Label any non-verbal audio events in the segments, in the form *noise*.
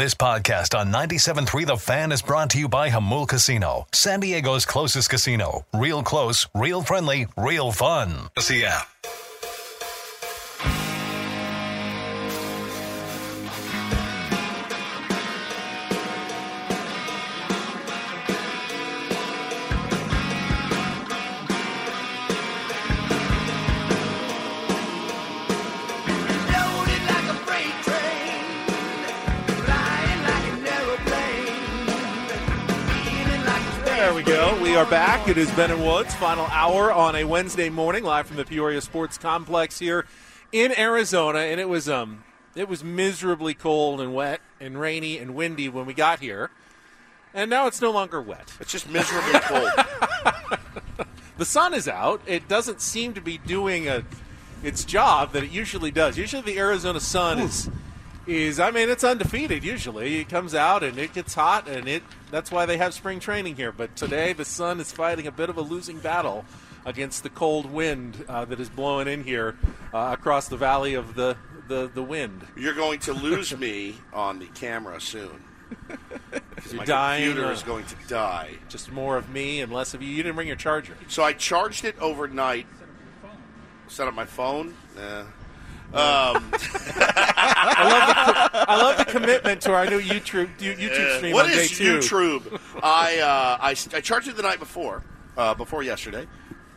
This podcast on 97.3 The Fan is brought to you by Jamul Casino, San Diego's closest casino. Real close, real friendly, real fun. See ya. It is Ben and Woods, final hour on a Wednesday morning, live from the Peoria Sports Complex here in Arizona. And it was um, it was miserably cold and wet and rainy and windy when we got here, and now it's no longer wet. It's just miserably cold. *laughs* The sun is out. It doesn't seem to be doing a its job that it usually does. Usually, the Arizona sun is is I mean it's undefeated. Usually, it comes out and it gets hot, and it that's why they have spring training here. But today, the sun is fighting a bit of a losing battle against the cold wind uh, that is blowing in here uh, across the valley of the the, the wind. You're going to lose me on the camera soon. *laughs* You're my dying, computer uh, is going to die. Just more of me and less of you. You didn't bring your charger. So I charged it overnight. Set up my phone. Eh. Um, *laughs* I love the commitment to our new YouTube YouTube stream what on day is two. YouTube? I, uh, I I charged it the night before, uh, before yesterday.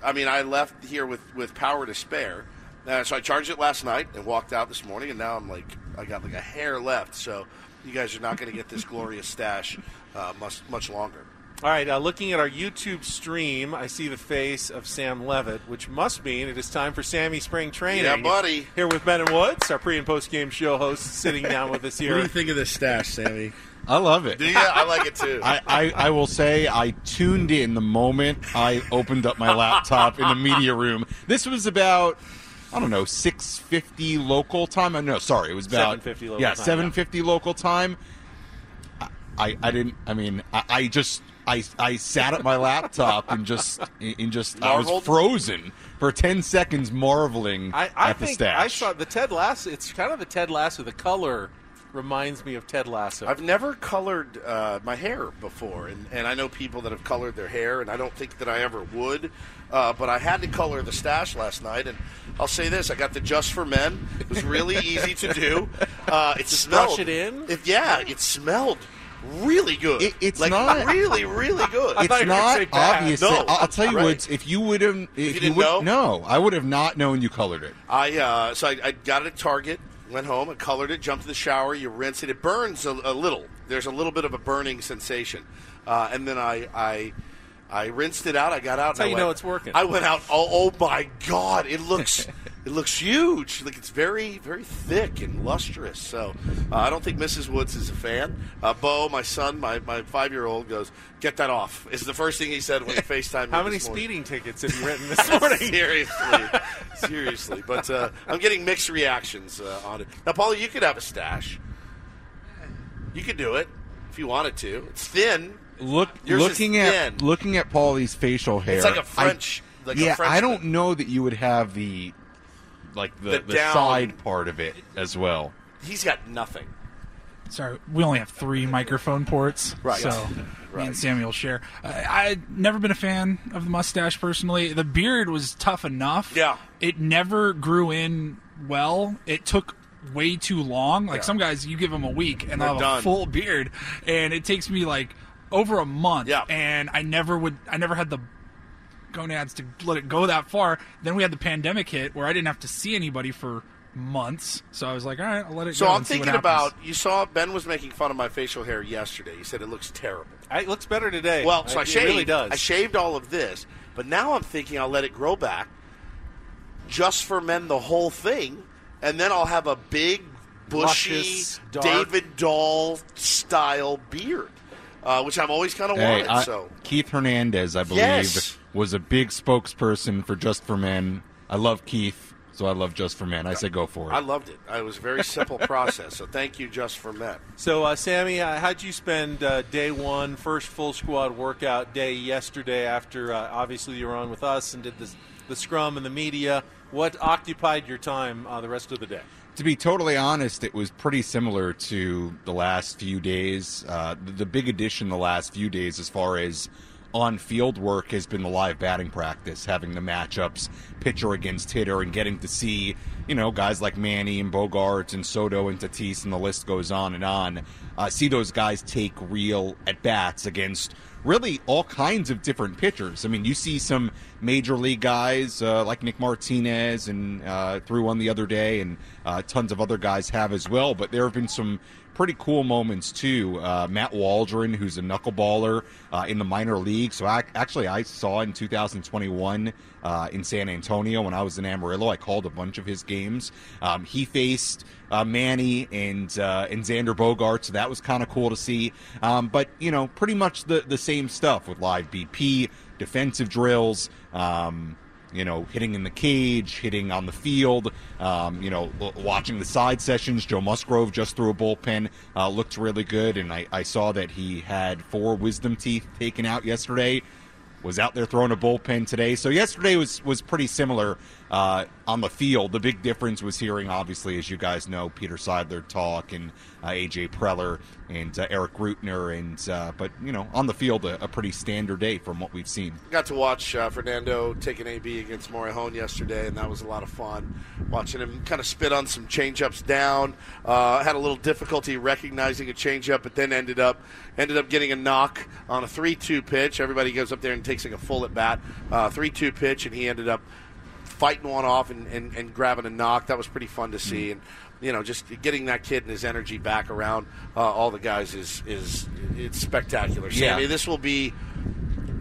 I mean, I left here with, with power to spare. Uh, so I charged it last night and walked out this morning, and now I'm like, I got like a hair left. So you guys are not going to get this glorious stash uh, much much longer. All right, uh, looking at our YouTube stream, I see the face of Sam Levitt, which must mean it is time for Sammy Spring Training. Yeah, buddy. Here with Ben and Woods, our pre and post game show host, sitting down with us here. *laughs* What do you think of this stash, Sammy? I love it. Do you? I like it too. *laughs* I, I, I will say I tuned in the moment I opened up my laptop in the media room. This was about I don't know six fifty local time. No, sorry, it was about 7:50 local time. yeah time, seven fifty local time. I, I I didn't. I mean, I, I just I I sat at my laptop and just *laughs* in just I was frozen for ten seconds, marveling I, I at the stash. I saw the Ted Lasso. It's kind of the Ted Lasso. The color reminds me of Ted Lasso. I've never colored uh, my hair before, and, and I know people that have colored their hair, and I don't think that I ever would. Uh, but I had to color the stash last night, and I'll say this: I got the Just for Men. It was really easy to do. *laughs* Uh, it Just smelled. brush it in? It, yeah, it smelled really good. It- it's like not- *laughs* really, really good. I it's you were gonna not say obvious. No, that- I'll, I'll tell you, right. Woods. If you would have, if you didn't would, know? no, I would have not known you colored it. I uh, so I, I got it at Target, went home, and colored it. Jumped in the shower. You rinse it. It burns a, a little. There's a little bit of a burning sensation, uh, and then I, I I rinsed it out. I got out. That's how I you went- know it's working. I went out. *laughs* Oh, oh my God! It looks *laughs* it looks huge. Like it's very very thick and lustrous. So uh, I don't think Mrs. Woods is a fan. Uh, Bo, my son, my, my five year old, goes get that off. Is the first thing he said when he *laughs* Facetimed me. How many speeding tickets have you written this morning? seriously, seriously. But uh, I'm getting mixed reactions uh, on it. Now, Paula, you could have a stash. You could do it if you wanted to. It's thin. Look, Yours is looking at thin. looking at Paulie's facial hair, It's like a I- French. like a yeah, French I don't thing. know that you would have the like the, The the, down- side part of it as well. He's got nothing. Sorry, we only have three microphone ports, Right. so me and Samuel share. I, I've never been a fan of the mustache personally. The beard was tough enough. Yeah. it never grew in well. It took way too long. Like Yeah. some guys, you give them a week and They're they'll have done. a full beard, and it takes me like over a month. Yeah. and I never would. I never had the gonads to let it go that far. Then we had the pandemic hit where I didn't have to see anybody for months. So I was like, all right, I'll let it So go. I'm and see what thinking about. You saw Ben was making fun of my facial hair yesterday. He said it looks terrible. It looks better today. Well, so I it shaved. really does. I shaved all of this, but now I'm thinking I'll let it grow back, just for men the whole thing, and then I'll have a big, bushy Luscious. David Doll style beard, uh, which I've always kind of Hey, wanted. I- so Keith Hernandez, I believe, Yes. was a big spokesperson for Just for Men. I love Keith, so I love Just for Men. I say go for it. I loved it. It was a very simple *laughs* process. So thank you, just for men. So, uh, Sammy, uh, how'd you spend uh, day one, first full squad workout day yesterday after uh, obviously you were on with us and did this, the scrum and the media? What occupied your time uh, the rest of the day? To be totally honest, it was pretty similar to the last few days. Uh, the, big addition the last few days, as far as on field work, has been the live batting practice, having the matchups pitcher against hitter, and getting to see you know guys like Manny and Bogaerts and Soto and Tatis, and the list goes on and on. Uh, see those guys take real at bats against really all kinds of different pitchers. I mean, you see some major league guys uh, like Nick Martinez and uh, threw one the other day, and uh, tons of other guys have as well. But there have been some pretty cool moments too. Uh, Matt Waldron, who's a knuckleballer uh, in the minor league. So I, actually, I saw in 2021 uh, in San Antonio when I was in Amarillo. I called a bunch of his games. Um, he faced uh, Manny and uh, and Xander Bogart, so that was kind of cool to see. Um, but you know, pretty much the the same stuff with live BP, defensive drills. Um, you know, hitting in the cage, hitting on the field, um, you know, watching the side sessions. Joe Musgrove just threw a bullpen, uh, looked really good, and I, I saw that he had four wisdom teeth taken out yesterday. Was out there throwing a bullpen today, so yesterday was was pretty similar uh, on the field. The big difference was hearing, obviously, as you guys know, Peter Seidler talk and uh, AJ Preller and uh, Erik Greupner, and uh, but you know, on the field, a, a pretty standard day from what we've seen. Got to watch uh, Fernando take an AB against Morejon yesterday, and that was a lot of fun. Watching him kind of spit on some changeups down. Uh, had a little difficulty recognizing a changeup, but then ended up ended up getting a knock on a three-two pitch. Everybody goes up there and takes like a full at bat, three-two pitch, and he ended up fighting one off and, and, and grabbing a knock. That was pretty fun to see, and you know, just getting that kid and his energy back around uh, all the guys is is it's spectacular. Yeah. Sammy, this will be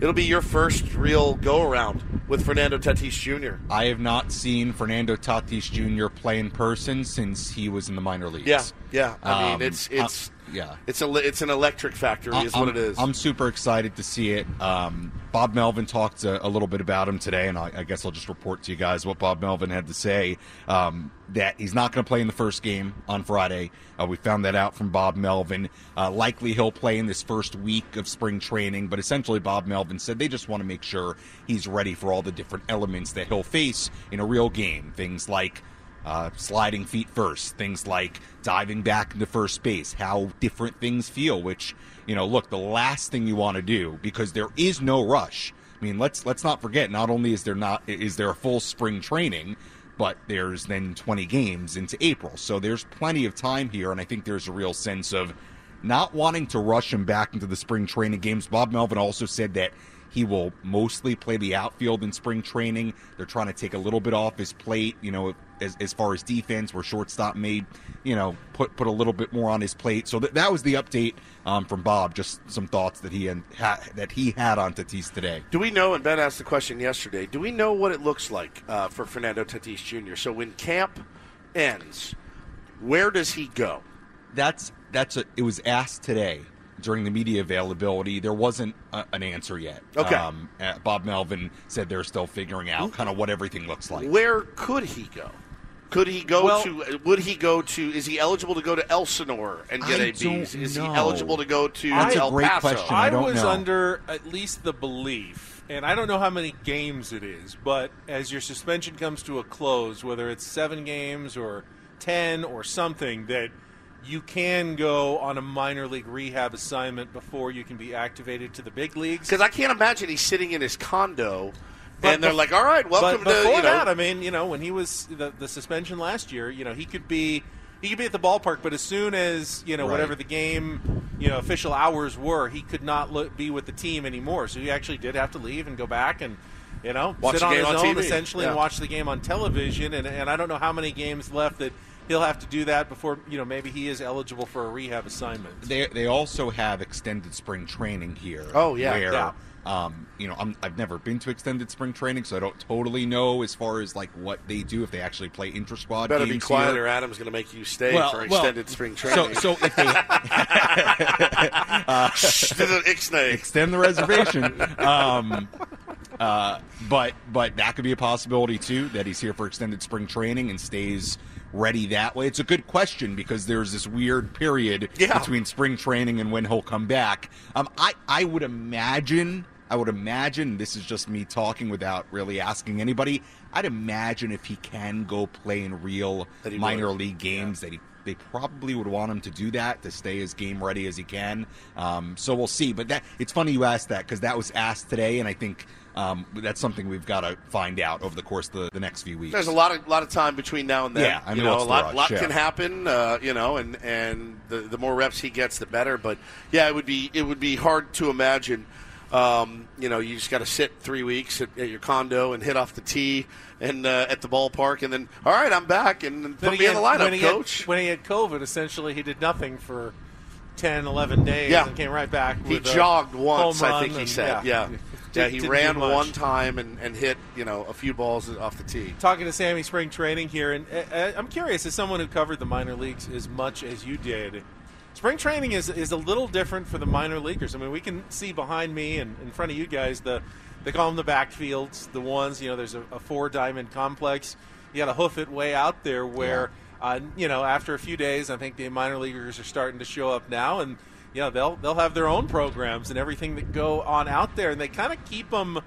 it'll be your first real go around with Fernando Tatis Jr. I have not seen Fernando Tatis Jr. play in person since he was in the minor leagues. Yeah, yeah. I mean, Um, it's it's uh, yeah. it's a it's an electric factory, is I'm, what it is. I'm super excited to see it. Um, Bob Melvin talked a, a little bit about him today, and I, I guess I'll just report to you guys what Bob Melvin had to say. Um, that he's not going to play in the first game on Friday. Uh, we found that out from Bob Melvin. Uh, likely he'll play in this first week of spring training, but essentially Bob Melvin said they just want to make sure he's ready for all the different elements that he'll face in a real game. Things like uh, sliding feet first, things like diving back into first base, how different things feel. Which you know, look, the last thing you want to do because there is no rush. I mean, let's let's not forget. Not only is there not is there a full spring training, but there's then 20 games into April, so there's plenty of time here, and I think there's a real sense of not wanting to rush him back into the spring training games. Bob Melvin also said that he will mostly play the outfield in spring training. They're trying to take a little bit off his plate, you know, as, as far as defense, where shortstop made, you know, put put a little bit more on his plate. So th- that was the update um, from Bob. Just some thoughts that he had, ha- that he had on Tatis today. do we know? And Ben asked the question yesterday. Do we know what it looks like uh, for Fernando Tatis Jr.? So when camp ends, where does he go? That's that's a, it was asked today during the media availability. There wasn't a, an answer yet. Okay. Um, uh, Bob Melvin said they're still figuring out kind of what everything looks like. Where could he go? Could he go Well- to? Would he go to? Is he eligible to go to Elsinore and get I ABs? Is know. he eligible to go to That's a El great Paso? question. I I, don't was know. under at least the belief, and I don't know how many games it is, but as your suspension comes to a close, whether it's seven games or ten or something, that you can go on a minor league rehab assignment before you can be activated to the big leagues. Because I can't imagine he's sitting in his condo, But and they're like, "All right, welcome but to before you know." that, I mean, you know, when he was the, the suspension last year, you know, he could be he could be at the ballpark, but as soon as you know Right. whatever the game, you know, official hours were, he could not look, be with the team anymore. So he actually did have to leave and go back and. You know, Watch sit on his on own TV. essentially and watch the game on television. And, and I don't know how many games left that he'll have to do that before you know maybe he is eligible for a rehab assignment. They they also have extended spring training here. Oh, yeah. where, Yeah. Um, you know, I'm, I've never been to extended spring training, so I don't totally know as far as like what they do if they actually play intra squad Better games be quiet, here. or Adam's going to make you stay Well- for well, extended spring training. so if they *laughs* *laughs* Shh, to the Ixnay. extend the reservation. *laughs* um, uh, but but that could be a possibility too that he's here for extended spring training and stays ready that way. It's a good question because there's this weird period Yeah. between spring training and when he'll come back. Um, I I would imagine. I would imagine this is just me talking without really asking anybody. I'd imagine if he can go play in real minor would. league games, that he they probably would want him to do that to stay as game ready as he can. Um, so we'll see. But that it's funny you asked that because that was asked today, and I think um, that's something we've got to find out over the course of the, the next few weeks. There's a lot of lot of time between now and then. Yeah, I you know know, a lot, rush, lot yeah. can happen. Uh, you know, and and the the more reps he gets, the better. But yeah, it would be it would be hard to imagine. Um, you know, you just got to sit three weeks at, at your condo and hit off the tee and uh, at the ballpark, and then all right, I'm back and Then put me in the lineup, when he had- coach. when he had COVID, essentially, he did nothing for 10, 11 days Yeah. and came right back. he with a jogged once, I think he and- said. Yeah, yeah. Did- he ran one time and, and hit you know a few balls off the tee. talking to Sammy spring training here, and uh, I'm curious, as someone who covered the minor leagues as much as you did, spring training is is a little different for the minor leaguers. I mean, we can see behind me and in front of you guys the they call them the backfields, the ones you know. There's a, a four diamond complex. You got to hoof it way out there where. Uh, you know, after a few days, I think the minor leaguers are starting to show up now, and know they'll they'll have their own programs and everything that go on out there, and they kind of keep them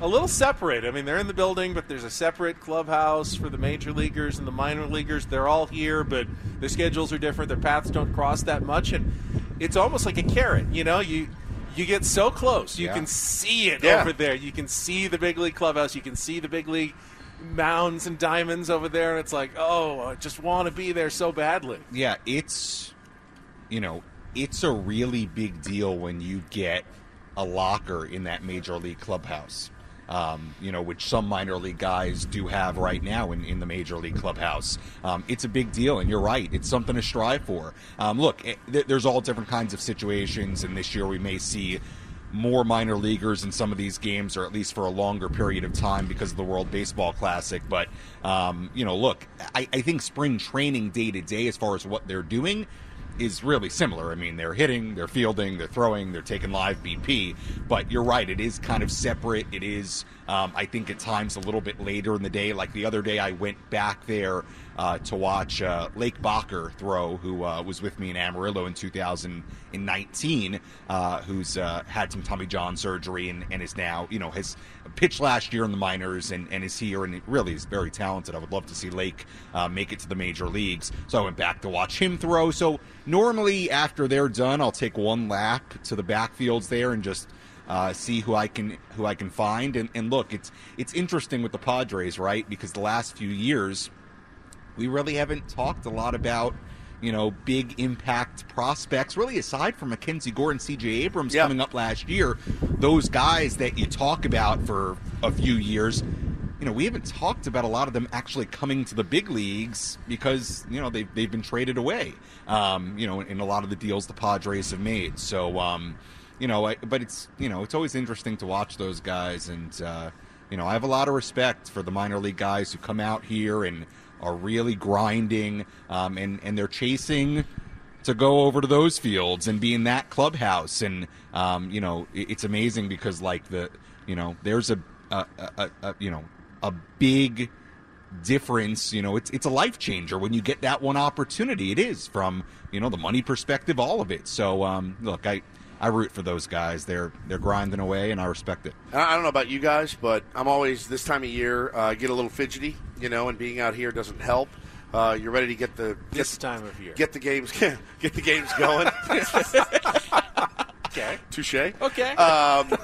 a little separate. I mean, they're in the building, but there's a separate clubhouse for the major leaguers and the minor leaguers. They're all here, but their schedules are different. Their paths don't cross that much, and it's almost like a carrot. You know, you you get so close, you Yeah. can see it Yeah. over there. You can see the big league clubhouse. You can see the big league mounds and diamonds over there, and it's like, oh, I just want to be there so badly. yeah, it's you know, it's a really big deal when you get a locker in that major league clubhouse. Um, you know, which some minor league guys do have right now in, in the major league clubhouse. Um, it's a big deal, and you're right. It's something to strive for. Um, look, eh, th- there's all different kinds of situations, and this year we may see more minor leaguers in some of these games, or at least for a longer period of time because of the World Baseball Classic. But um, you know, look, I, I think spring training day to day, as far as what they're doing, is really similar. I mean, they're hitting, they're fielding, they're throwing, they're taking live BP. But you're right, it is kind of separate. It is, um, I think, at times a little bit later in the day. Like the other day, I went back there uh, to watch uh, Lake Bachar throw, who uh, was with me in Amarillo in 2019, uh, who's uh, had some Tommy John surgery and, and is now, you know, has pitched last year in the minors and, and is here and really is very talented. I would love to see Lake uh, make it to the major leagues. So I went back to watch him throw. So normally after they're done, I'll take one lap to the backfields there and just uh, see who I can who I can find. And, and look, it's it's interesting with the Padres, right? Because the last few years we really haven't talked a lot about you know big impact prospects really aside from MacKenzie Gore and CJ Abrams Yeah. coming up last year those guys that you talk about for a few years you know we haven't talked about a lot of them actually coming to the big leagues because you know they've, they've been traded away um, you know in a lot of the deals the Padres have made so um, you know I, but it's you know it's always interesting to watch those guys and uh, you know I have a lot of respect for the minor league guys who come out here and are really grinding um, and and they're chasing to go over to those fields and be in that clubhouse. And um, you know it- it's amazing because like the you know there's a, a, a, a, you know a big difference you know it's it's a life changer when you get that one opportunity. It is from you know the money perspective all of it. So um, look I I root for those guys they're they're grinding away and I respect it I I don't know about you guys, but I'm always this time of year uh, get a little fidgety, you know, and being out here doesn't help. Uh, you're ready to get the get, This time of year. get the games *laughs* get the games going. okay. Touche. Okay. Um,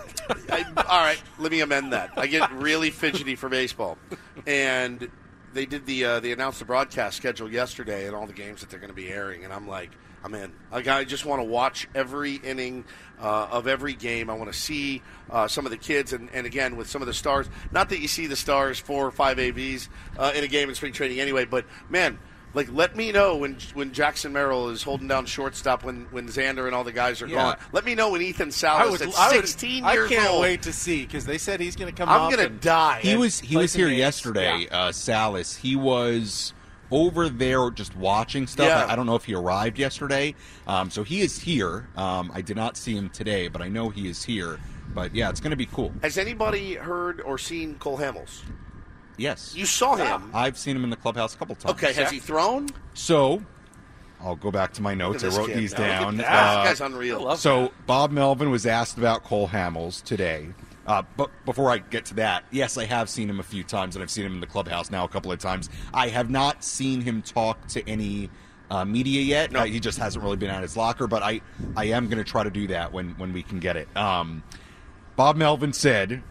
I, all right, let me amend that. I get really fidgety for baseball, and they did the uh, they announced the broadcast schedule yesterday and all the games that they're going to be airing, and I'm like, I'm in. Like, I just want to watch every inning uh, of every game. I want to see uh, some of the kids, and, and again with some of the stars. Not that you see the stars four or five ABs uh, in a game in spring training anyway, but man. Like, let me know when when Jackson Merrill is holding down shortstop when, when Xander and all the guys are Yeah. gone. Let me know when Ethan I Salas would, at I would- 16 I can't old. wait to see because they said he's going to come. I'm gonna die. He was he was here games. yesterday, Yeah. uh, Salas. He was over there just watching stuff. Yeah. I, I don't know if he arrived yesterday. Um, so he is here. Um, I did not see him today, but I know he is here. But yeah, it's going to be cool. Has anybody heard or seen Cole Hamels? Yes, You saw him. I've seen him in the clubhouse a couple times. Okay, has he thrown? So I'll go back to my notes. I wrote kid. these Now, down. Uh, this guy's unreal. so Bob Melvin was asked about Cole Hamels today. Uh, but before I get to that, yes, I have seen him a few times, and I've seen him in the clubhouse now a couple of times. I have not seen him talk to any uh, media yet. No. Uh, he just hasn't really been at his locker, but I, I am going to try to do that when, when we can get it. Um, Bob Melvin said,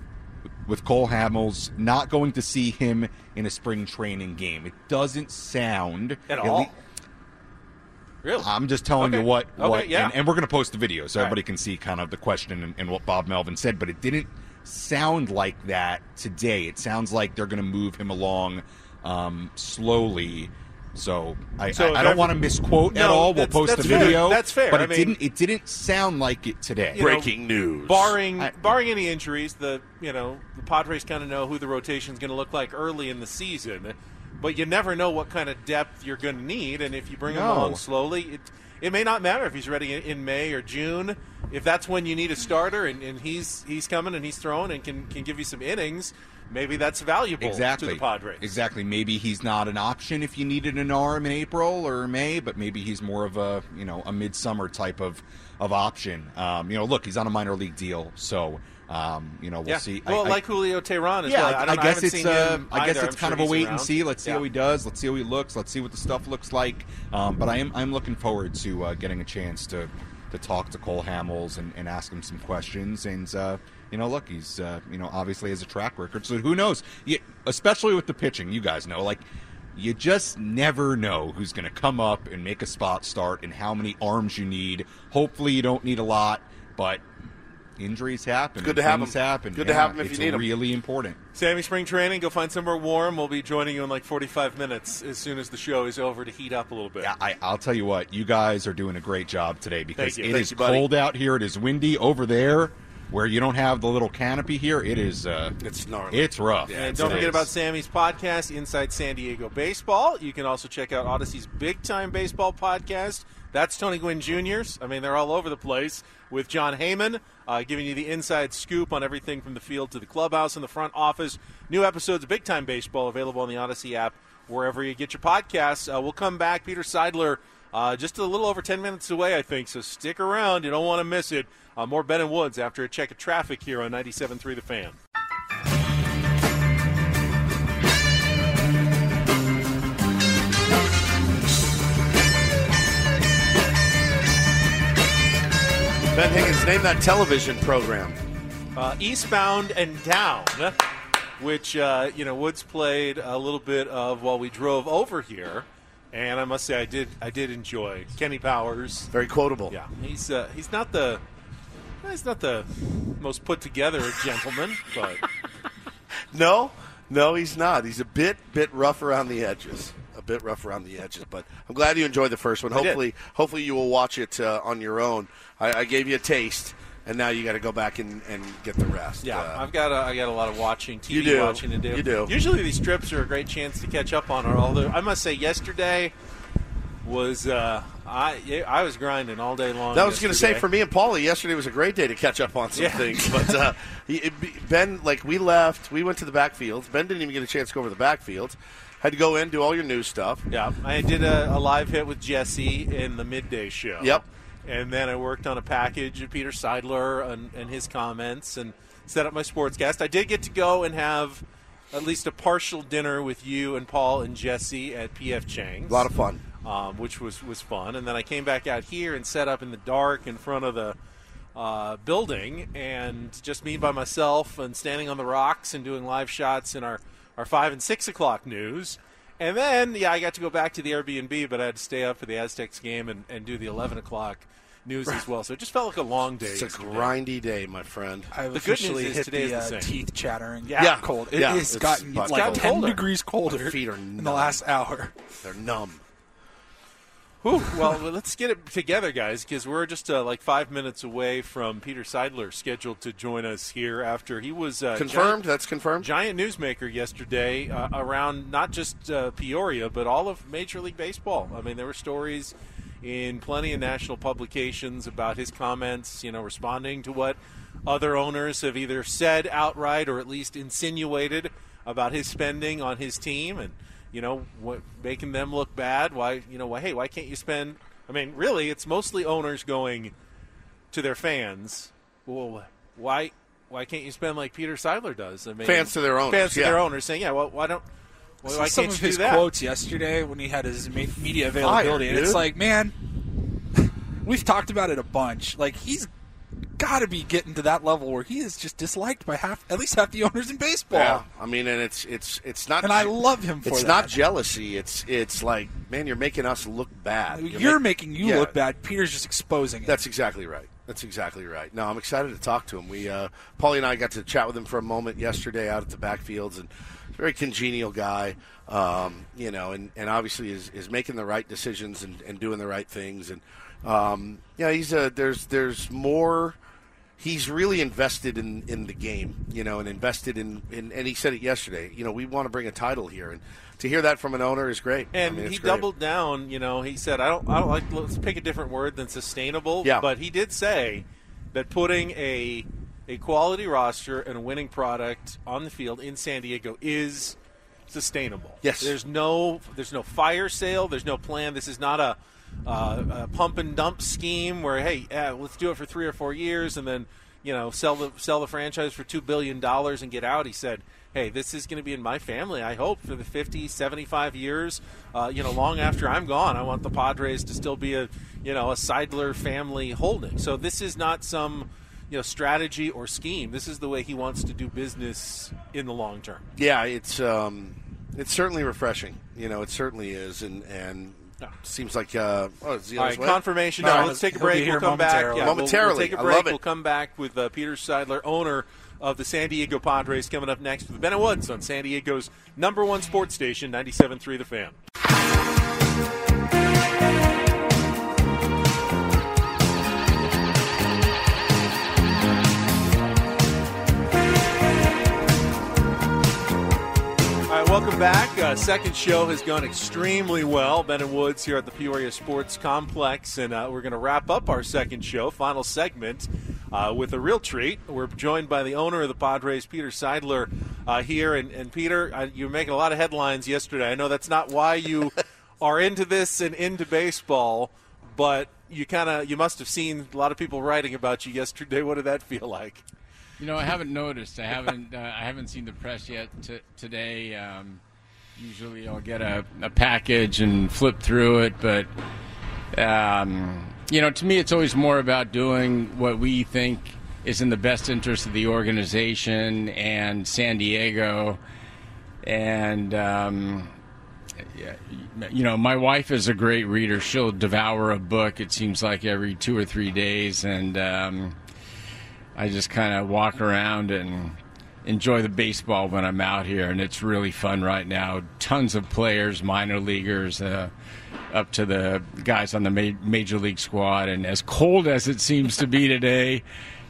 with Cole Hamels, not going to see him in a spring training game. It doesn't sound At all? Really? I'm just telling Okay. you what, Okay, what yeah. and, and we're going to post the video so All right. everybody can see kind of the question and, and what Bob Melvin said, but it didn't sound like that today. It sounds like they're going to move him along um, slowly. So I, So I, I don't want to misquote at all. We'll post that's the fair. video. That's fair. But I it mean- didn't. It didn't sound like it today. You know, Breaking news. barring I- barring any injuries, the you know the Padres kind of know who the rotation is going to look like early in the season, but you never know what kind of depth you're going to need, and if you bring him No. along slowly, it it may not matter if he's ready in, May or June. If that's when you need a starter, and, and he's he's coming and he's throwing and can can give you some innings, maybe that's valuable Exactly. to the Padres. Exactly. Maybe he's not an option if you needed an arm in April or May, but maybe he's more of a you know a midsummer type of of option. Um, you know, look, he's on a minor league deal, so um, you know we'll yeah. see. Well, I- like Julio Teheran as yeah, well. I, I guess it's uh, I guess it's I'm kind sure of a wait and see. Let's see Yeah. how he does. Let's see how he looks. Let's see what the stuff looks like. Um, but I am I'm looking forward to uh, getting a chance to to talk to Cole Hamels and, and ask him some questions. And uh, you know, look, he's uh, you know obviously has a track record. So who knows? You, especially with the pitching, you guys know like. You just never know who's going to come up and make a spot start and how many arms you need. Hopefully, you don't need a lot, but injuries happen. good to have things 'em. happen. Good to Yeah, have 'em if you it's really important. Sammy Spring Training, go find somewhere warm. We'll be joining you in like 45 minutes as soon as the show is over to heat up a little bit. Yeah, I, I'll tell you what, you guys are doing a great job today because it Thank is you, cold out here. It is windy over there, where you don't have the little canopy here. It is. Uh, It's gnarly. It's rough. And don't It forget is. about Sammy's podcast, Inside San Diego Baseball. You can also check out Audacy's Big Time Baseball podcast. That's Tony Gwynn Jr.'s. I mean, they're all over the place with Jon Heyman, uh, giving you the inside scoop on everything from the field to the clubhouse and the front office. New episodes of Big Time Baseball available on the Odyssey app, wherever you get your podcasts. Uh, we'll come back. Peter Seidler, uh, just a little over 10 minutes away, I think, so stick around. You don't want to miss it. Uh, more Ben and Woods after a check of traffic here on 97.3 The Fan. Ben Higgins, name that television program. uh, Eastbound and Down, which uh, you know Woods played a little bit of while we drove over here, and I must say I did I did enjoy Kenny Powers. Very quotable. Yeah, he's uh, he's not the he's not the most put together *laughs* gentleman, but *laughs* No, no, he's not. He's a bit bit rough around the edges. A bit rough around the edges, but I'm glad you enjoyed the first one. I did. Hopefully, hopefully you will watch it uh, on your own. I, I gave you a taste, and now you got to go back and, and get the rest. yeah, Uh, I've got a, I got a lot of watching TV You do. watching to do. You do. Usually these trips are a great chance to catch up on. Although I must say yesterday was uh, I I was grinding all day long. That was going to say for me and Paulie, yesterday was a great day to catch up on some Yeah. things. But uh, Ben, like we left, we went to the backfields. Ben didn't even get a chance to go over the backfields. Had to go in, do all your news stuff. Yeah, I did a, a live hit with Jesse in the midday show. Yep. And then I worked on a package of Peter Seidler and, and his comments and set up my sportscast. I did get to go and have at least a partial dinner with you and Paul and Jesse at PF Chang's. A lot of fun. um, which was, was fun. And then I came back out here and set up in the dark in front of the uh, building and just me by myself and standing on the rocks and doing live shots in our, our 5 and 6 o'clock news. And then, yeah, I got to go back to the Airbnb, but I had to stay up for the Aztecs game and, and do the 11 o'clock news as well. So it just felt like a long day. It's a grindy day, my friend. I've The good news is hit today is the, the uh, teeth chattering. Yeah. Yeah. cold. It Yeah, has it's gotten butt like cold. ten colder. degrees colder My feet are in the last hour. They're numb. Whew. Well, *laughs* let's get it together, guys, because we're just uh, like five minutes away from Peter Seidler scheduled to join us here after he was uh, Confirmed? giant- That's confirmed? giant newsmaker yesterday uh, around not just uh, Peoria but all of Major League Baseball. I mean, there were stories in plenty of national publications about his comments. You know, responding to what other owners have either said outright or at least insinuated about his spending on his team and. You know, what, making them look bad. Why, you know, why? Hey, why can't you spend? I mean, really, it's mostly owners going to their fans. Well, why? Why can't you spend like Peter Seidler does? I mean, Fans to their owners, Fans to their owners saying, yeah, well, why don't? Well, why some can't of you his do that? quotes yesterday when he had his media availability, and it's like, man, *laughs* we've talked about it a bunch. Like he's got to be getting to that level where he is just disliked by half, at least half the owners in baseball. Yeah, I mean, and it's it's it's not. And I love him for It's that. not jealousy. It's it's like, man, you're making us look bad. You're, make- making you Yeah. look bad. Peter's just exposing it. That's exactly right. That's exactly right. No, I'm excited to talk to him. We, uh, Paulie and I got to chat with him for a moment yesterday out at the backfields, and he's a very congenial guy. Um, you know, and, and obviously is, is making the right decisions and, and doing the right things. And um, yeah, he's a there's there's more. He's really invested in, in the game, you know, and invested in, in and he said it yesterday. You know, we want to bring a title here, and to hear that from an owner is great. And I mean, he great. doubled down. You know, he said, "I don't, I don't like. Let's pick a different word than sustainable." Yeah. But he did say that putting a a quality roster and a winning product on the field in San Diego is sustainable. Yes. There's no there's no fire sale. There's no plan. This is not a, uh, a pump and dump scheme where hey, uh, let's do it for three or four years and then you know sell the sell the franchise for two billion dollars and get out. He said. Hey, this is going to be in my family, I hope, for the 50, 75 years. Uh, you know, long after I'm gone, I want the Padres to still be a, you know, a Seidler family holding. So this is not some, you know, strategy or scheme. This is the way he wants to do business in the long term. Yeah, it's um, it's certainly refreshing. You know, it certainly is, and and seems like uh, oh, is he on All right, way? confirmation. No, No, let's- take a break. We'll come back. momentarily. Yeah, we'll- We'll, take a I break. love it. We'll come back with uh, Peter Seidler, owner of the San Diego Padres, coming up next with Ben and Woods on San Diego's number one sports station, 97.3 The Fan. Welcome back. Uh, second show has gone extremely well. Ben and Woods here at the Peoria Sports Complex, and uh, we're going to wrap up our second show, final segment, uh, with a real treat. We're joined by the owner of the Padres, Peter Seidler, uh, here. And, and Peter, uh, you were making a lot of headlines yesterday. I know that's not why you *laughs* are into this and into baseball, but you kind of you must have seen a lot of people writing about you yesterday. What did that feel like? You know, I haven't noticed. I haven't. Uh, I haven't seen the press yet t- today. Um, usually, I'll get a, a package and flip through it, but um, you know, to me, it's always more about doing what we think is in the best interest of the organization and San Diego. And um, you know, my wife is a great reader. She'll devour a book. It seems like every two or three days, and um, I just kind of walk around and enjoy the baseball when I'm out here, and it's really fun right now. Tons of players, minor leaguers, uh, up to the guys on the ma- major league squad, and as cold as it seems to be today,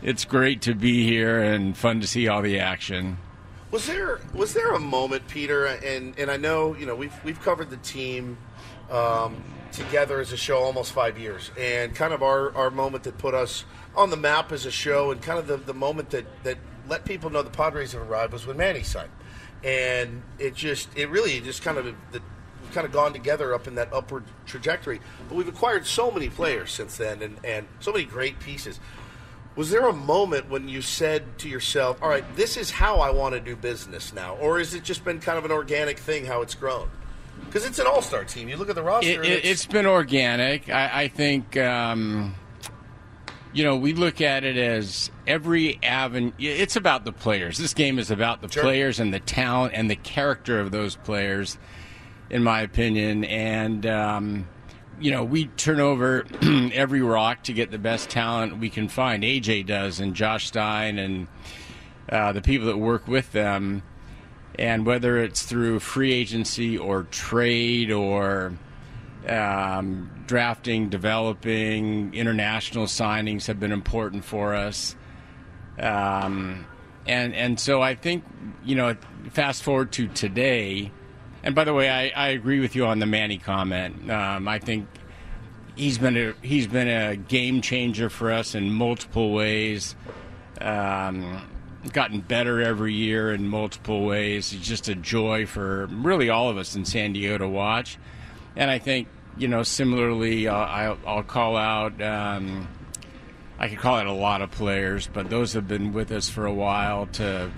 it's great to be here and fun to see all the action. Was there was there a moment, Peter? And and I know you know we've we've covered the team um, together as a show almost five years, and kind of our, our moment that put us on the map as a show, and kind of the, the moment that that let people know the Padres have arrived was when Manny signed, and it just it really just kind of the kind of gone together up in that upward trajectory. But we've acquired so many players since then, and and so many great pieces. Was there a moment when you said to yourself, "All right, this is how I want to do business now," or has it just been kind of an organic thing how it's grown? Because it's an all-star team. You look at the roster. It, and it, it's been organic. I, I think, um, you know, we look at it as every avenue. It's about the players. This game is about the Sure. players and the talent and the character of those players, in my opinion. And, um, you know, we turn over *clears throat* every rock to get the best talent we can find. AJ does, and Josh Stein, and uh, the people that work with them. And whether it's through free agency or trade or um, drafting, developing, international signings have been important for us. Um, and and so I think you know, fast forward to today. And by the way, I, I agree with you on the Manny comment. Um, I think he's been a he's been a game changer for us in multiple ways. Um, gotten better every year in multiple ways. He's just a joy for really all of us in San Diego to watch. And I think, you know, similarly, uh, I'll, I'll call out. Um, I could call out a lot of players, but those have been with us for a while to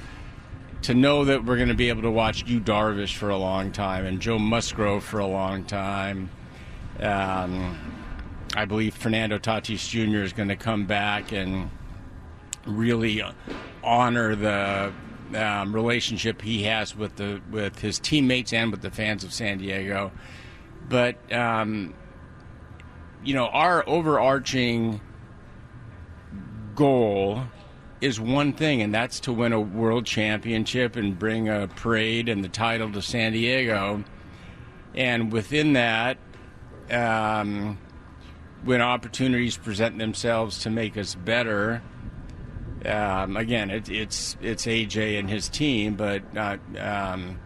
to know that we're going to be able to watch Yu Darvish for a long time and Joe Musgrove for a long time. Um, I believe Fernando Tatis Jr. is going to come back and really honor the um, relationship he has with the with his teammates and with the fans of San Diego. But um, you know, our overarching goal is one thing, and that's to win a world championship and bring a parade and the title to San Diego. And within that, um, when opportunities present themselves to make us better, um, again, it, it's it's AJ and his team, but not, um,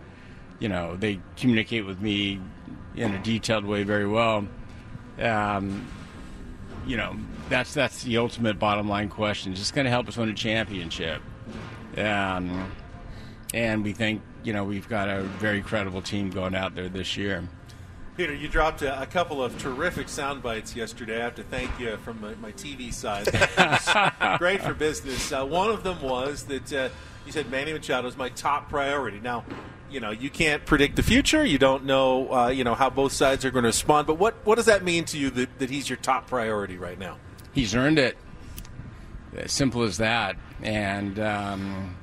you know, they communicate with me in a detailed way very well. Um, you know, that's that's the ultimate bottom line question. It's just going to help us win a championship, um, and we think you know we've got a very credible team going out there this year. Peter, you dropped a, a couple of terrific sound bites yesterday. I have to thank you from my, my TV side. *laughs* Great for business. Uh, one of them was that uh, you said Manny Machado is my top priority. Now, you know, you can't predict the future. You don't know, uh, you know, how both sides are going to respond. But what, what does that mean to you that, that he's your top priority right now? He's earned it. As simple as that. And um,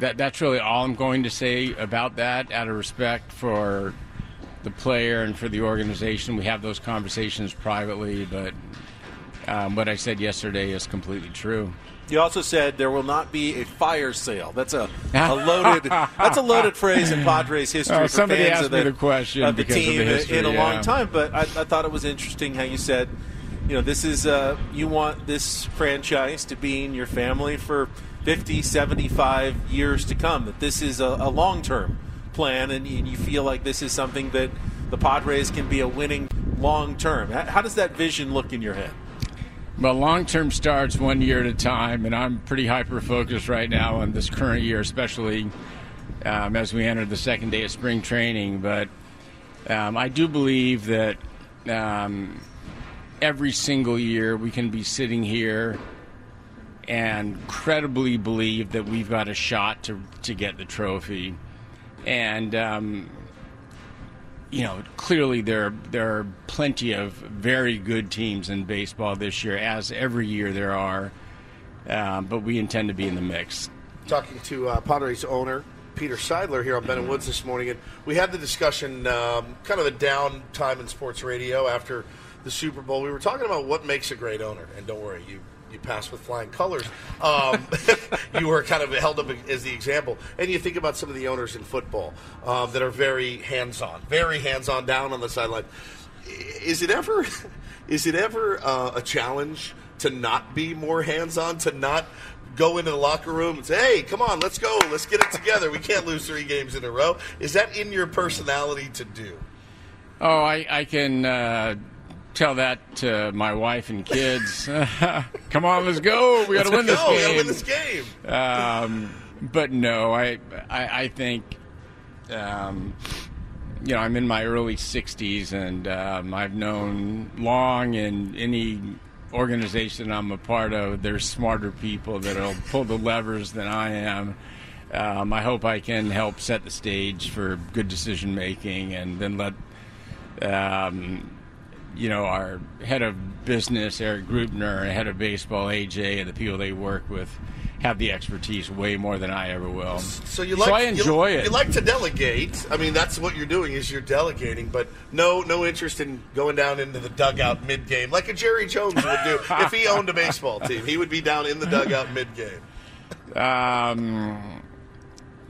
that that's really all I'm going to say about that. Out of respect for the player and for the organization, we have those conversations privately. But um, what I said yesterday is completely true. You also said there will not be a fire sale. That's a, *laughs* a loaded that's a loaded phrase in Padres history. Oh, for somebody asked of the, me the question of the because of team the history, in a long time. But I, I thought it was interesting how you said, you know, this is uh, you want this franchise to be in your family for 50, 75 years to come. That this is a, a long term plan, and you, you feel like this is something that the Padres can be a winning long term. How, how does that vision look in your head? Well, long term starts one year at a time, and I'm pretty hyper focused right now on this current year, especially um, as we enter the second day of spring training. But um, I do believe that um, every single year we can be sitting here and credibly believe that we've got a shot to to get the trophy, and um, you know, clearly there there are plenty of very good teams in baseball this year, as every year there are. Um, but we intend to be in the mix. talking to uh, Padres owner Peter Seidler here on Ben and Woods this morning, and we had the discussion, um, kind of a down time in sports radio after the Super Bowl. We were talking about what makes a great owner, and don't worry, you you passed with flying colors. Um, *laughs* you were kind of held up as the example, and you think about some of the owners in football um, that are very hands-on, very hands-on down on the sideline. Is it ever, *laughs* is it ever uh, a challenge to not be more hands-on, to not go into the locker room and say, "Hey, come on, let's go, let's get it together. We can't lose three games in a row." Is that in your personality to do? Oh, I, I can uh, tell that to my wife and kids. *laughs* Come on, let's go. We got to win this Go, we gotta game. win this game. um, but no, I, I, I think, um, you know, I'm in my early 60s, and um, I've known long in any organization I'm a part of, there's smarter people that'll pull the levers than I am. Um, I hope I can help set the stage for good decision making, and then let um, you know, our head of business, Erik Greupner, and head of baseball, AJ, and the people they work with have the expertise way more than I ever will. So you like I enjoy you, it. You like to delegate. I mean, that's what you're doing is you're delegating, but no no interest in going down into the dugout mid game like a Jerry Jones would do if he owned a baseball team. He would be down in the dugout mid game. *laughs* um,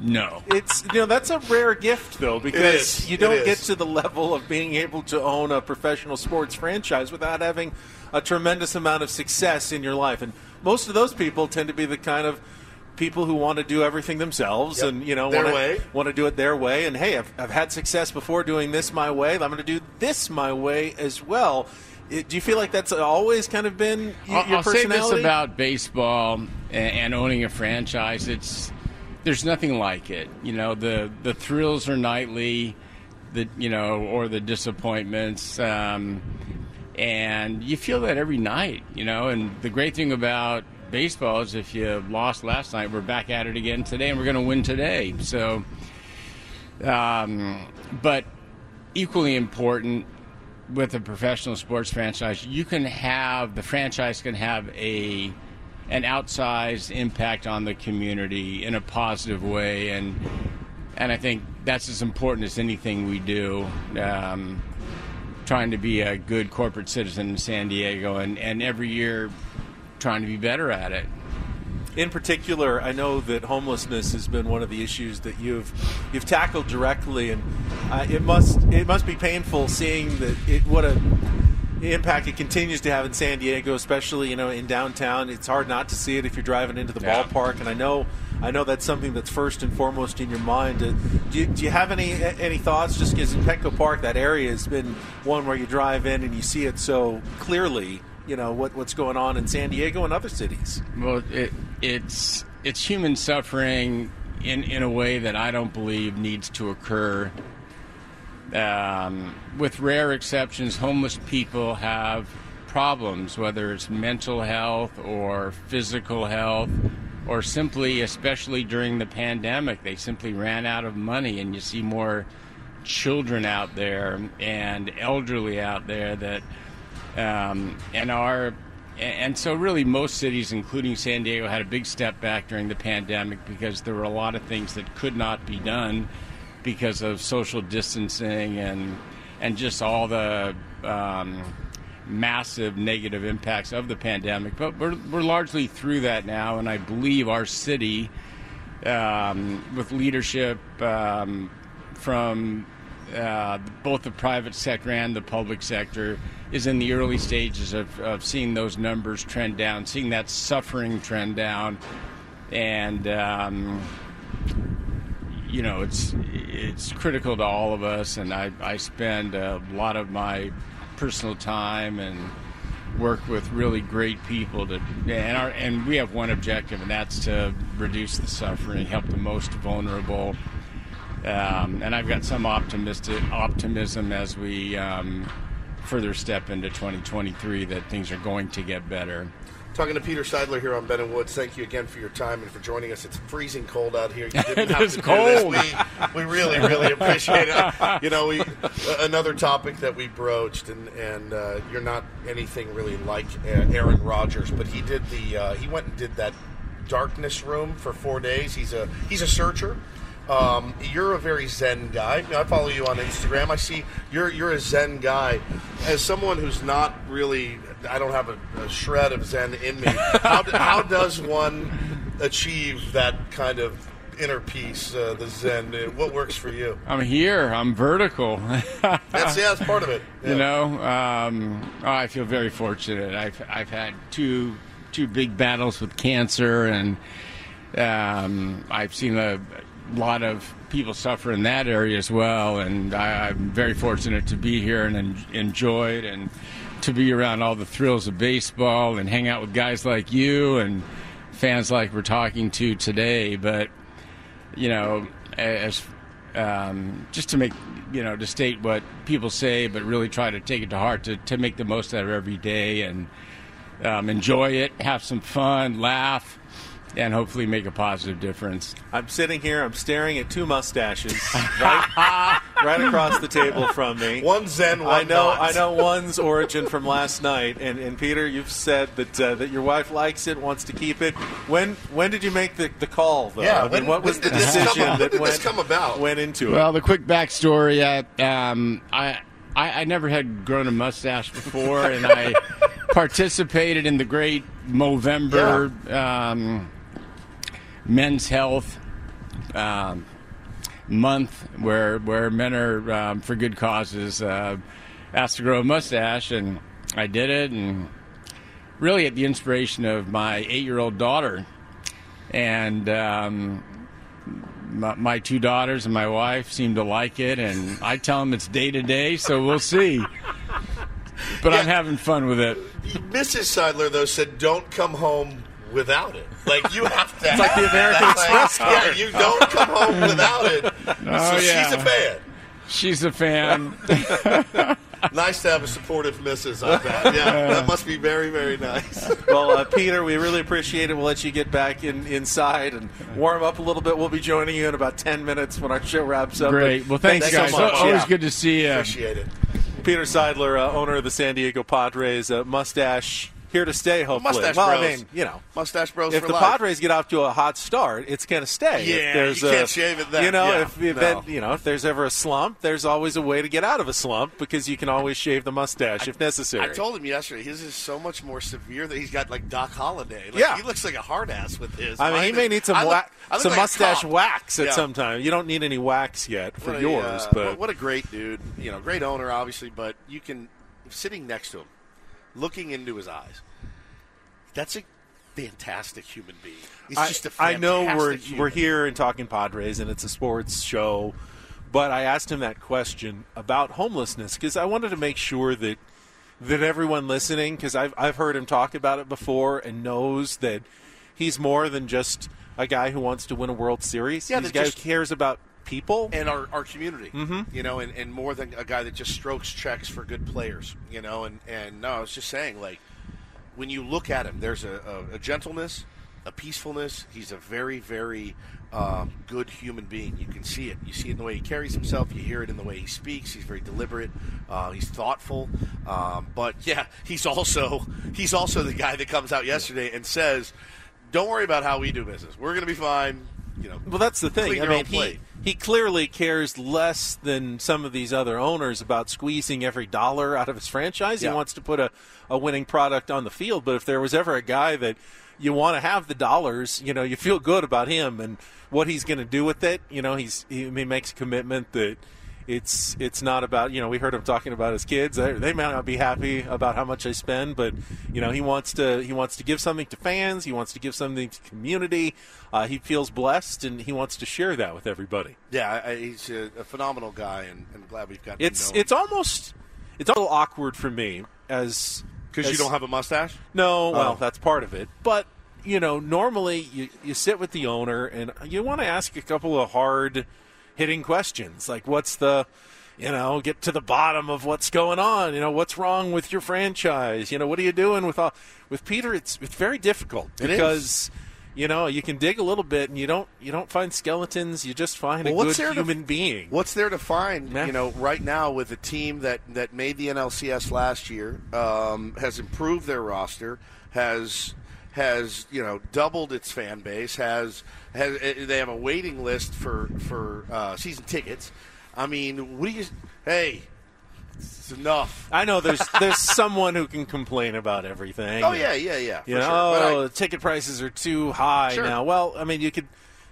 no. It's you know that's a rare gift though because you don't get to the level of being able to own a professional sports franchise without having a tremendous amount of success in your life. And most of those people tend to be the kind of people who want to do everything themselves Yep. and you know want to want to do it their way. And hey I've, I've had success before doing this my way. I'm going to do this my way as well. It- do you feel like that's always kind of been y- I'll, your I'll say this about baseball and, and owning a franchise: it's there's nothing like it. You know, the the thrills are nightly, the you know, or the disappointments, um, and you feel that every night. You know, and the great thing about baseball is if you lost last night, we're back at it again today, and we're going to win today. So, um, but equally important with a professional sports franchise, you can have the franchise can have a an outsized impact on the community in a positive way, and and I think that's as important as anything we do. Um, trying to be a good corporate citizen in San Diego, and, and every year trying to be better at it. In particular, I know that homelessness has been one of the issues that you've you've tackled directly, and uh, it must it must be painful seeing that it what a impact it continues to have in San Diego, especially you know in downtown. It's hard not to see it if you're driving into the Yeah. ballpark, and I know I know that's something that's first and foremost in your mind. Do, you, do you have any any thoughts? Just because in Petco Park, that area has been one where you drive in and you see it so clearly. You know what what's going on in San Diego and other cities. Well, it, it's it's human suffering in in a way that I don't believe needs to occur. Um, with rare exceptions, homeless people have problems, whether it's mental health or physical health, or simply, especially during the pandemic, they simply ran out of money, and you see more children out there and elderly out there that um, and our and so really most cities including san diego had a big step back during the pandemic because there were a lot of things that could not be done because of social distancing and and just all the um, massive negative impacts of the pandemic. But we're, we're largely through that now and i believe our city um, with leadership um, from uh, both the private sector and the public sector is in the early stages of, of seeing those numbers trend down, seeing that suffering trend down, and um, you know it's it's critical to all of us. And I, I spend a lot of my personal time and work with really great people to and our and we have one objective and that's to reduce the suffering help the most vulnerable um, and I've got some optimistic optimism as we um, further step into 2023 that things are going to get better. Talking to Peter Seidler here on Ben and Woods. Thank you again for your time and for joining us. It's freezing cold out here. You *laughs* didn't It have is to do cold. this. We, we really, really appreciate it. *laughs* You know, we another topic that we broached, and and uh, you're not anything really like uh, Aaron Rodgers, but he did the uh, he went and did that darkness room for four days. He's a he's a searcher. Um, you're a very zen guy. I follow you on Instagram. I see you're you're a zen guy. As someone who's not really, I don't have a, a shred of zen in me. How, how *laughs* does one achieve that kind of inner peace, uh, the zen? Uh, What works for you? I'm here. I'm vertical. *laughs* That's yeah, that's part of it. you know, um, oh, I feel very fortunate. I've I've had two two big battles with cancer, and um, I've seen a lot of people suffer in that area as well. And I, I'm very fortunate to be here and en- enjoy it, and to be around all the thrills of baseball and hang out with guys like you and fans like we're talking to today. But you know, as um, just to make you know to state what people say, but really try to take it to heart to, to make the most out of every day and um, enjoy it, have some fun, laugh, and hopefully make a positive difference. I'm sitting here. I'm staring at two mustaches *laughs* right, right across the table from me. One zen, one I know. not. I know one's origin from last night. And, and Peter, you've said that uh, that your wife likes it, wants to keep it. When when did you make the, the call? Though? Yeah, I mean, when- what was when the did this come decision that When did went this come about? Went into it. Well, the quick backstory: uh, um, I, I I never had grown a mustache before, and I *laughs* participated in the great Movember um, Men's Health um, Month, where where men are um, for good causes uh, asked to grow a mustache, and I did it, and really at the inspiration of my eight-year-old daughter, and. Um, my, my two daughters and my wife seem to like it, and I tell them it's day to day, so we'll see. but Yeah. I'm having fun with it. Mrs. Seidler though said, "Don't come home without it. Like you have to." It's like the American that Express thing. Yeah, card. you don't come home without it. *laughs* Oh, so yeah. she's a fan. She's a fan. *laughs* Nice to have a supportive missus. I bet. Yeah, that must be very, very nice. *laughs* well, uh, Peter, we really appreciate it. We'll let you get back in inside and warm up a little bit. We'll be joining you in about ten minutes when our show wraps up. Great. Well, thanks, so guys. much. Always Yeah. good to see you. Appreciate it. Peter Seidler, uh, owner of the San Diego Padres, uh, mustache here to stay. Hopefully, Mustache well, I mean, you know, Mustache Bros if the life. Padres get off to a hot start, it's going to stay. Yeah, if there's you a, can't shave it then. You know, Yeah, if, no. then, you know, if there's ever a slump, there's always a way to get out of a slump because you can always shave the mustache if necessary. I told him yesterday his is so much more severe that he's got like Doc Holliday. Like, Yeah. he looks like a hard ass with his. I mean, he may need some I look- wa- I some like mustache wax at Yeah. some time. You don't need any wax yet for What a, yours, uh, but what a great dude. You know, great owner, obviously, but you can sitting next to him, looking into his eyes. That's a fantastic human being. He's I, just a I know we're fantastic we're here and talking Padres, and it's a sports show. But I asked him that question about homelessness because I wanted to make sure that that everyone listening, because I've I've heard him talk about it before and knows that he's more than just a guy who wants to win a World Series. Yeah, he's a guy just- who cares about people. and our, our community, mm-hmm. you know, and, and more than a guy that just strokes checks for good players, you know, and, and no, I was just saying, like, when you look at him, there's a, a, a gentleness, a peacefulness. He's a very, very um, good human being. You can see it. You see it in the way he carries himself. You hear it in the way he speaks. He's very deliberate. Uh, he's thoughtful. Um, but *laughs* yeah, he's also he's also the guy that comes out yesterday and says, "Don't worry about how we do business. We're going to be fine." You know, Well, that's the thing. I mean, he, he clearly cares less than some of these other owners about squeezing every dollar out of his franchise. Yeah. He wants to put a, a winning product on the field. But if there was ever a guy that you want to have the dollars, you know, you feel good about him and what he's going to do with it. You know, he's he, he makes a commitment that it's it's not about you know we heard him talking about his kids they, they may not be happy about how much they spend but you know he wants to he wants to give something to fans he wants to give something to community uh, he feels blessed and he wants to share that with everybody Yeah, I, he's a, a phenomenal guy, and I'm glad we've got it's to know it's almost it's a little awkward for me as because you don't have a mustache. no, well, Oh. that's part of it. But you know, normally you you sit with the owner and you want to ask a couple of hard hitting questions, like what's the you know, get to the bottom of what's going on. You know, what's wrong with your franchise? You know, what are you doing with all with Peter? It's it's very difficult It is. because you know you can dig a little bit and you don't you don't find skeletons. You just find Well, a what's good there to- human being. What's there to find? Yeah. You know, right now with a team that that made the NLCS last year, um, has improved their roster, has has you know doubled its fan base, has has eh, they have a waiting list for for uh, season tickets. I mean, what do you? Hey, it's enough. I know there's there's *laughs* someone who can complain about everything. Oh yeah, yeah, yeah. You know, sure. I- oh, the ticket prices are too high Sure. now. Well, I mean, you could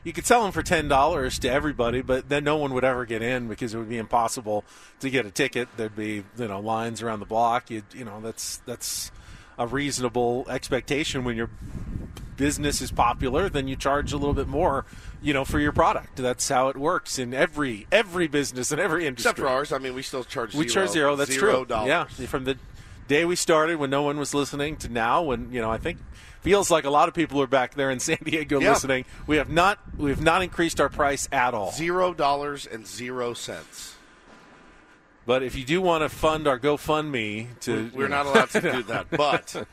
you could sell them for ten dollars to everybody, but then no one would ever get in because it would be impossible to get a ticket. There'd be you know lines around the block. You you know that's that's a reasonable expectation when your business is popular. Then you charge a little bit more, you know, for your product. That's how it works in every every business and every industry. except for ours, I mean, we still charge. We zero, charge zero. That's zero true. Dollars. Yeah, from the day we started, when no one was listening, to now, when you know, I think feels like a lot of people are back there in San Diego Yeah. listening. We have not we have not increased our price at all. Zero dollars and zero cents. But if you do want to fund our GoFundMe, to We're know- not allowed to do *laughs* that, but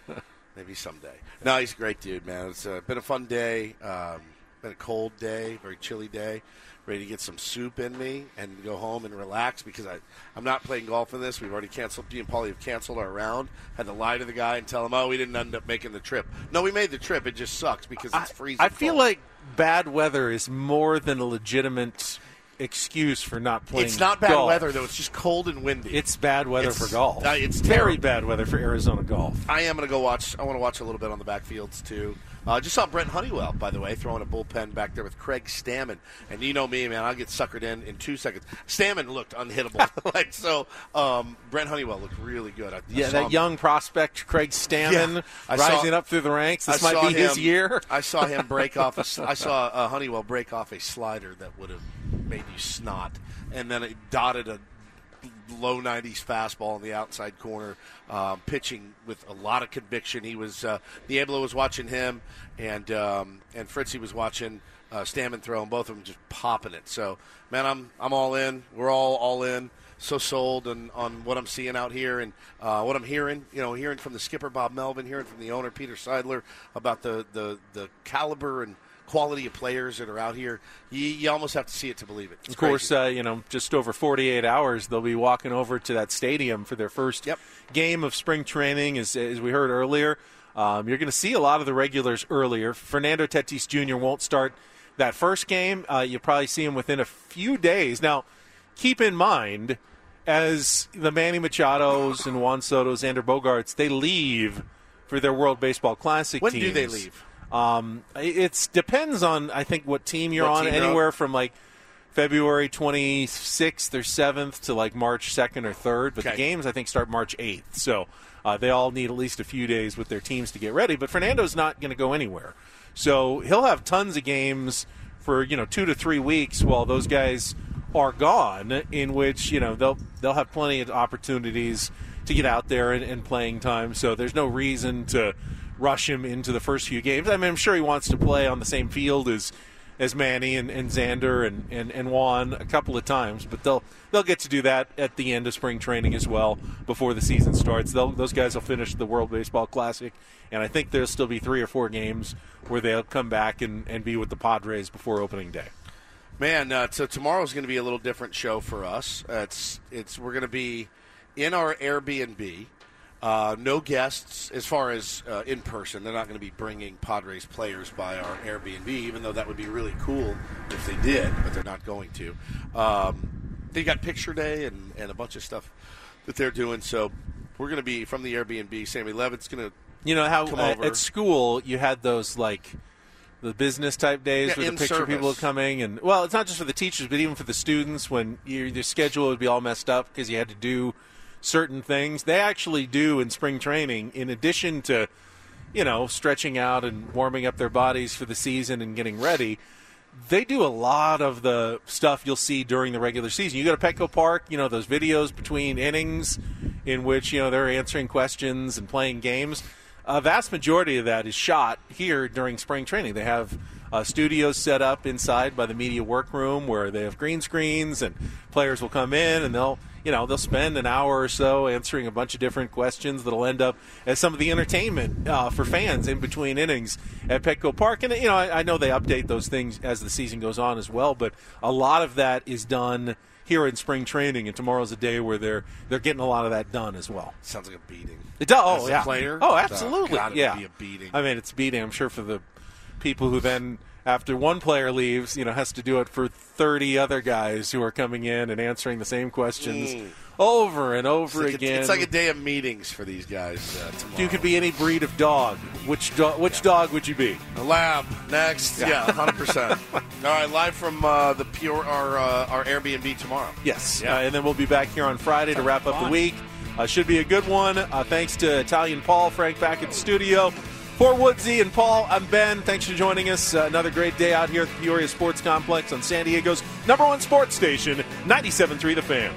maybe someday. No, he's a great dude, man. It's uh, been a fun day. Um, been a cold day, very chilly day. Ready to get some soup in me and go home and relax because I, I'm not playing golf in this. We've already canceled. Me and Paulie have canceled our round. Had to lie to the guy and tell him, "Oh, we didn't end up making the trip." No, we made the trip. It just sucks because I, it's freezing. I feel cold. like bad weather is more than a legitimate excuse for not playing. it's not bad golf. weather though. It's just cold and windy. It's bad weather It's- for golf. uh, it's very terrible. bad weather for Arizona golf. I am going to go watch. I want to watch a little bit on the backfields too. Uh, just saw Brent Honeywell, by the way, throwing a bullpen back there with Craig Stammen, and you know me, man. I'll get suckered in in two seconds. Stammen looked unhittable, *laughs* like so. Um, Brent Honeywell looked really good. I, I Yeah, saw that him- young prospect Craig Stammen Yeah, I saw- rising up through the ranks. This I might be his year. I saw him break off. A, *laughs* I saw uh, Honeywell break off a slider that would have made you snot, and then it dotted a low 90s fastball in the outside corner, um, pitching with a lot of conviction. He was uh, Diablo was watching him, and um, and Fritzy was watching uh, Stammen throw, and both of them just popping it. So, man, I'm I'm all in. We're all all in. So sold on, on what I'm seeing out here and uh, what I'm hearing. You know, hearing from the skipper Bob Melvin, hearing from the owner Peter Seidler about the the, the caliber and quality of players that are out here. You, you almost have to see it to believe it. It's Of course, uh, you know, just over 48 hours, they'll be walking over to that stadium for their first Yep. game of spring training, as, as we heard earlier. Um, you're going to see a lot of the regulars earlier. Fernando Tatis Jr. won't start that first game. Uh, you'll probably see him within a few days. Now, keep in mind, as the Manny Machados and Juan Soto's, Xander Bogaerts, they leave for their World Baseball Classic when do they leave? Um, it depends on I think what team you're What on. team you're. Anywhere from like February 26th or 7th to like March 2nd or 3rd. But the games I think start March 8th. So uh, they all need at least a few days with their teams to get ready. But Fernando's not going to go anywhere, so he'll have tons of games for you know two to three weeks while those guys are gone. In which you know they'll they'll have plenty of opportunities to get out there and, and playing time. So there's no reason to rush him into the first few games. I mean, I'm sure he wants to play on the same field as as Manny and, and Xander and, and, and Juan a couple of times, but they'll they'll get to do that at the end of spring training as well before the season starts. They'll, those guys will finish the World Baseball Classic, and I think there'll still be three or four games where they'll come back and, and be with the Padres before opening day. Man, uh, so tomorrow's going to be a little different show for us. Uh, it's it's we're going to be in our Airbnb. Uh, no guests as far as uh, in person. They're not going to be bringing Padres players by our Airbnb, even though that would be really cool if they did, but they're not going to. Um, they got picture day and, and a bunch of stuff that they're doing. So we're going to be from the Airbnb. Sammy Levitt's going to You know how uh, at school you had those like the business type days Yeah, where the picture people are coming and well, it's not just for the teachers, but even for the students when your, your schedule would be all messed up because you had to do certain things. They actually do in spring training, in addition to you know stretching out and warming up their bodies for the season and getting ready. They do a lot of the stuff you'll see during the regular season. You go to Petco Park, you know those videos between innings, in which you know they're answering questions and playing games. A vast majority of that is shot here during spring training. They have uh, studios set up inside by the media workroom where they have green screens and players will come in and they'll you know they'll spend an hour or so answering a bunch of different questions that'll end up as some of the entertainment uh, for fans in between innings at Petco Park. And you know I, I know they update those things as the season goes on as well, but a lot of that is done here in spring training, and tomorrow's a day where they're they're getting a lot of that done as well. sounds like a beating. It does. Oh, As a yeah. player? Oh, Oh, absolutely. Would yeah. be a beating. I mean, it's a beating. I'm sure for the people who then, after one player leaves, you know, has to do it for 30 other guys who are coming in and answering the same questions over and over Mm. It's like, a, again. it's like a day of meetings for these guys uh, tomorrow. you could be any breed of dog. Which do- which dog would you be? A lab next. Yeah, hundred percent. *laughs* All right, live from uh, the pure our uh, our Airbnb tomorrow. Yes. Uh, and then we'll be back here on Friday to wrap up the week. Uh, should be a good one. Uh, thanks to Italian Paul, Frank back at the studio. For Woodsy and Paul, I'm Ben. Thanks for joining us. Uh, another great day out here at the Peoria Sports Complex on San Diego's number one sports station, 97.3 The Fan.